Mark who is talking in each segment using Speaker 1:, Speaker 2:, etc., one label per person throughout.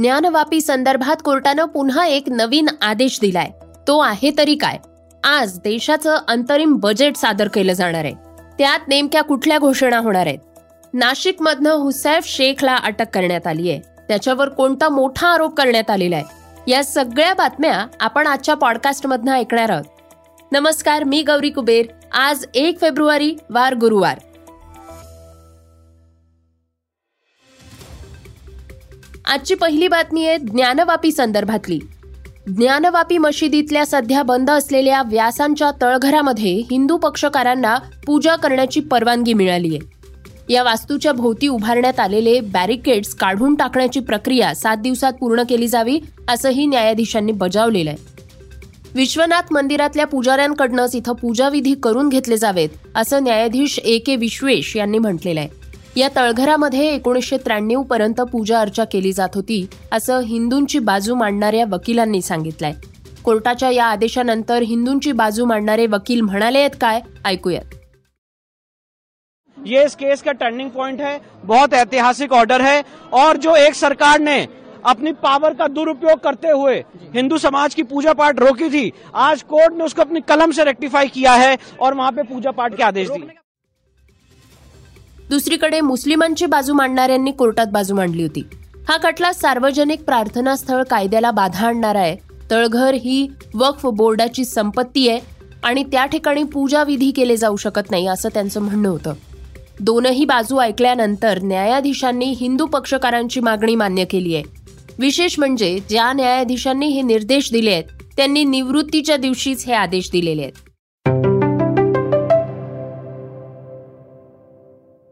Speaker 1: ज्ञानवापी संदर्भात कोर्टानं पुन्हा एक नवीन आदेश दिलाय. तो आहे तरी काय? आज देशाचं अंतरिम बजेट सादर केलं जाणार आहे. त्यात नेमक्या कुठल्या घोषणा होणार आहेत? नाशिकमधनं हुसैफ शेखला अटक करण्यात आली आहे. त्याच्यावर कोणता मोठा आरोप करण्यात आलेला आहे? या सगळ्या बातम्या आपण आजच्या पॉडकास्टमधनं ऐकणार आहोत. नमस्कार मी गौरी कुबेर. आज एक फेब्रुवारी वार गुरुवार. आजची पहिली बातमी आहे ज्ञानवापी संदर्भातली. ज्ञानवापी मशिदीतल्या सध्या बंद असलेल्या व्यासांच्या तळघरामध्ये हिंदू पक्षकारांना पूजा करण्याची परवानगी मिळाली आहे. या वास्तूच्या भोवती उभारण्यात आलेले बॅरिकेड्स काढून टाकण्याची प्रक्रिया सात दिवसात पूर्ण केली जावी असंही न्यायाधीशांनी बजावलेलं आहे. विश्वनाथ मंदिरातल्या पुजाऱ्यांकडनंच इथं पूजाविधी करून घेतले जावेत असं न्यायाधीश ए के विश्वेश यांनी म्हटलेलं आहे. या तळघरामध्ये एकोणीसशे त्र्याण्णव पर्यंत पूजा अर्चा केली जात होती असं हिंदूंची बाजू मांडणाऱ्या वकिलांनी सांगितलंय. कोर्टाच्या या आदेशानंतर हिंदूंची बाजू मांडणारे वकील म्हणाले आहेत काय ऐकूयात.
Speaker 2: ये इस केस का टर्निंग पॉइंट है बहुत ऐतिहासिक ऑर्डर है और जो एक सरकार ने अपनी पावर का दुरुपयोग करते हुए हिंदू समाज की पूजा पाठ रोकी थी आज कोर्ट ने उसको अपनी कलम से रेक्टिफाई किया है और वहां पे पूजा पाठ के आदेश दिए।
Speaker 1: दुसरीकडे मुस्लिमांची बाजू मांडणाऱ्यांनी कोर्टात बाजू मांडली होती. हा खटला सार्वजनिक प्रार्थनास्थळ कायद्याला बाधा आणणारा आहे. तळघर ही वक्फ बोर्डाची संपत्ती आहे आणि त्या ठिकाणी पूजा विधी केले जाऊ शकत नाही असं त्यांचं म्हणणं होतं. दोनही बाजू ऐकल्यानंतर न्यायाधीशांनी हिंदू पक्षकारांची मागणी मान्य केली आहे. विशेष म्हणजे ज्या न्यायाधीशांनी हे निर्देश दिले आहेत त्यांनी निवृत्तीच्या दिवशीच हे आदेश दिलेले आहेत.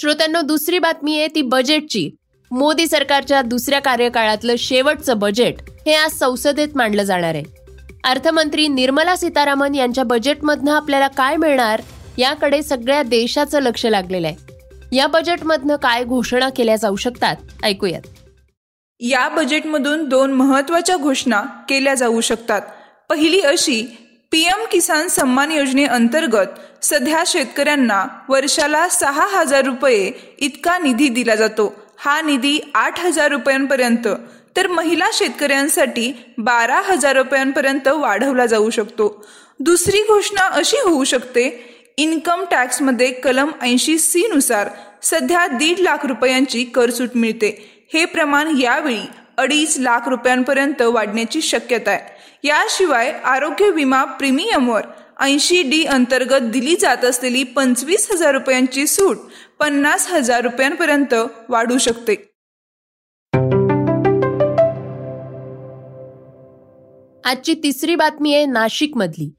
Speaker 1: श्रोत्यांना दुसरी बातमी आहे ती बजेटची मोदी सरकारच्या दुसऱ्या कार्यकाळातलं शेवटचं बजेट हे आज संसदेत मांडलं जाणार आहे. अर्थमंत्री निर्मला सीतारामन यांच्या बजेटमधनं आपल्याला काय मिळणार याकडे सगळ्या देशाचं लक्ष लागलेलं आहे. या बजेटमधनं काय घोषणा केल्या जाऊ शकतात ऐकूयात.
Speaker 3: या बजेटमधून दोन महत्त्वाच्या घोषणा केल्या जाऊ शकतात. पहिली अशी पीएम किसान सन्मान योजनेअंतर्गत सध्या शेतकऱ्यांना वर्षाला सहा हजार रुपये इतका निधी दिला जातो. हा निधी आठ हजार रुपयांपर्यंत तर महिला शेतकऱ्यांसाठी बारा हजार रुपयांपर्यंत वाढवला जाऊ शकतो. दुसरी घोषणा अशी होऊ शकते इन्कम टॅक्समध्ये कलम ऐंशी सी नुसार सध्या दीड लाख रुपयांची करसूट मिळते. हे प्रमाण यावेळी अडीच लाख रुपयांपर्यंत वाढण्याची शक्यता आहे. याशिवाय आरोग्य विमा प्रीमियमवर ऐंशी डी अंतर्गत दिली जात असलेली पंचवीस हजार रुपयांची सूट पन्नास हजार रुपयांपर्यंत वाढू शकते.
Speaker 1: आजची तिसरी बातमी आहे नाशिक मधली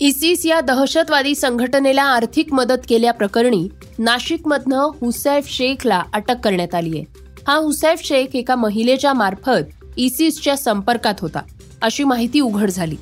Speaker 1: इसिस या दहशतवादी संघटनेला आर्थिक मदत केल्याप्रकरणी नाशिकमधनं हुसैफ शेखला अटक करण्यात आली आहे. हा हुसैफ शेख एका महिलेच्या मार्फत इसिसच्या संपर्कात होता. अशी माहिती उघड झाली.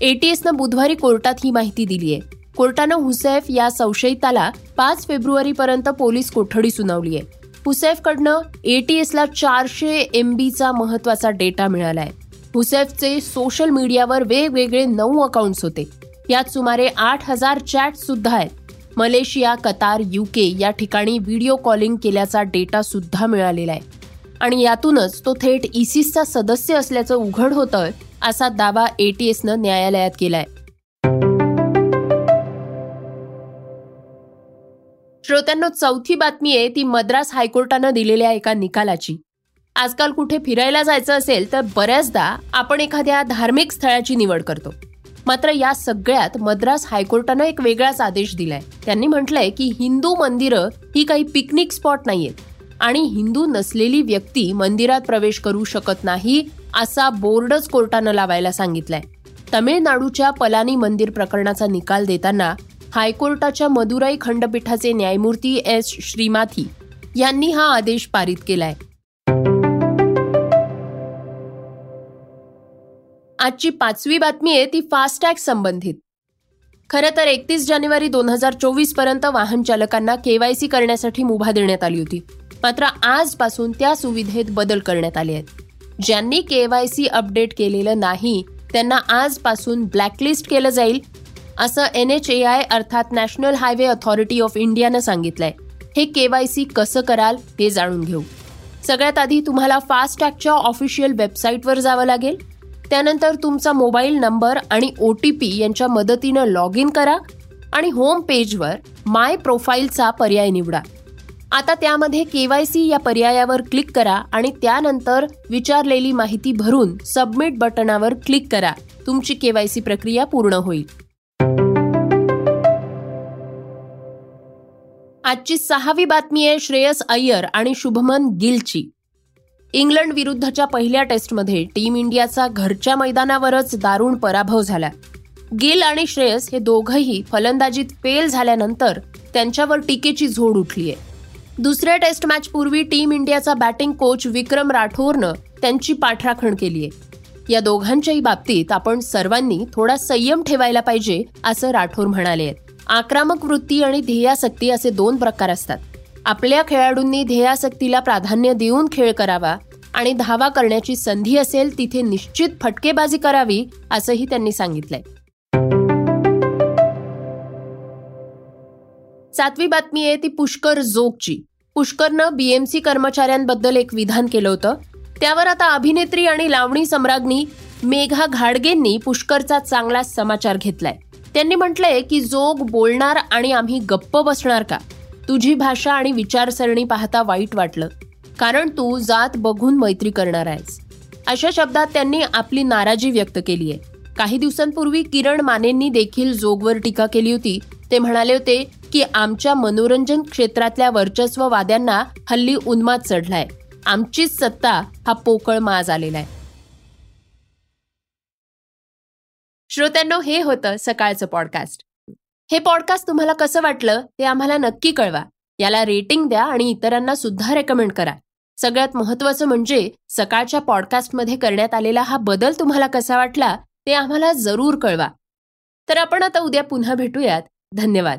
Speaker 1: एटीएसनं बुधवारी कोर्टात ही माहिती दिली आहे कोर्टानं हुसैफ या संशयिताला पाच फेब्रुवारीपर्यंत पोलीस कोठडी सुनावली आहे हुसैफकडनं एटीएसला चारशे एम बीचा महत्त्वाचा डेटा मिळालाय. हुसैफचे सोशल मीडियावर वेगवेगळे नऊ अकाउंट्स होते. यात सुमारे आठ हजार चॅट सुद्धा आहेत. मलेशिया कतार युके या ठिकाणी व्हिडिओ कॉलिंग केल्याचा डेटा सुद्धा मिळालेला आहे. आणि यातूनच तो थेट इसिसचा सदस्य असल्याचं उघड होतं असा दावा एटीएसनं न्यायालयात केलाय. श्रोत्यांना चौथी बातमी आहे ती मद्रास हायकोर्टानं दिलेल्या एका निकालाची. आजकाल कुठे फिरायला जायचं असेल तर बऱ्याचदा आपण एखाद्या धार्मिक स्थळाची निवड करतो. मात्र या सगळ्यात मद्रास हायकोर्टानं एक वेगळाच आदेश दिलाय. त्यांनी म्हटलंय की हिंदू मंदिरं ही काही पिकनिक स्पॉट नाहीयेत. आणि हिंदू नसलेली व्यक्ती मंदिरात प्रवेश करू शकत नाही असा बोर्डच कोर्टानं लावायला सांगितलाय. तमिळनाडूच्या पलानी मंदिर प्रकरणाचा निकाल देताना हायकोर्टाच्या मदुराई खंडपीठाचे न्यायमूर्ती एस श्रीमाथी यांनी हा आदेश पारित केलाय. आजची पाचवी बातमी आहे ती फास्टॅग संबंधित. खरं तर एकतीस जानेवारी दोन हजार चोवीसपर्यंत वाहन चालकांना केवायसी करण्यासाठी मुभा देण्यात आली होती. मात्र आजपासून त्या सुविधेत बदल करण्यात आले आहेत. ज्यांनी के वाय सी अपडेट केलेलं नाही त्यांना आजपासून ब्लॅकलिस्ट केलं जाईल असं एन एच ए आय अर्थात नॅशनल हायवे अथॉरिटी ऑफ इंडियानं सांगितलंय. हे के वाय सी कसं कराल हे जाणून घेऊ. सगळ्यात आधी तुम्हाला फास्टॅगच्या ऑफिशियल वेबसाईटवर जावं लागेल. त्यानंतर तुमचा मोबाईल नंबर आणि ओ टी पी यांच्या मदतीनं लॉग इन करा आणि होम पेजवर माय प्रोफाईलचा पर्याय निवडा. आता त्यामध्ये केवायसी या पर्यायावर क्लिक करा आणि त्यानंतर विचारलेली माहिती भरून सबमिट बटनावर क्लिक करा. तुमची केवायसी प्रक्रिया पूर्ण होईल. आजची सहावी बातमी आहे श्रेयस अय्यर आणि शुभमन गिलची. इंग्लंड विरुद्धच्या पहिल्या टेस्टमध्ये टीम इंडियाचा घरच्या मैदानावरच दारुण पराभव झाला. गिल आणि श्रेयस हे दोघंही फलंदाजीत फेल झाल्यानंतर त्यांच्यावर टीकेची झोड उठलीय. दुसऱ्या टेस्ट मॅच पूर्वी टीम इंडियाचा बॅटिंग कोच विक्रम राठोरनं त्यांची पाठराखण केली आहे. या दोघांच्याही बाबतीत आपण सर्वांनी थोडा संयम ठेवायला पाहिजे असं राठोर म्हणाले आहेत. आक्रमक वृत्ती आणि ध्येयासक्ती असे दोन प्रकार असतात. आपल्या खेळाडूंनी ध्येयासक्तीला प्राधान्य देऊन खेळ करावा आणि धावा करण्याची संधी असेल तिथे निश्चित फटकेबाजी करावी असंही त्यांनी सांगितलंय. सातवी बातमी आहे ती पुष्कर जोगची. पुष्करनं बीएमसी कर्मचाऱ्यांबद्दल एक विधान केलं होतं. त्यावर आता अभिनेत्री आणि लावणी सम्राज्ञी मेघा घाडगेंनी पुष्करचा चांगला समाचार घेतलाय. त्यांनी म्हटलंय की जोग बोलणार आणि आम्ही गप्प बसणार का? तुझी भाषा आणि विचारसरणी पाहता वाईट वाटलं. कारण तू जात बघून मैत्री करणार आहेस. अशा शब्दात त्यांनी आपली नाराजी व्यक्त केली आहे काही दिवसांपूर्वी किरण मानेंनी देखील जोगवर टीका केली होती. ते म्हणाले होते की आमच्या मनोरंजन क्षेत्रातल्या वर्चस्ववाद्यांना हल्ली उन्माद चढलाय. आमचीच सत्ता हा पोकळ माज आलेला आहे. श्रोत्यांनो हे होतं सकाळचं पॉडकास्ट हे पॉडकास्ट तुम्हाला कसं वाटलं ते आम्हाला नक्की कळवा. याला रेटिंग द्या आणि इतरांना सुद्धा रेकमेंड करा. सगळ्यात महत्वाचं म्हणजे सकाळच्या पॉडकास्टमध्ये करण्यात आलेला हा बदल तुम्हाला कसा वाटला ते आम्हाला जरूर कळवा. तर आपण आता उद्या पुन्हा भेटूयात. धन्यवाद.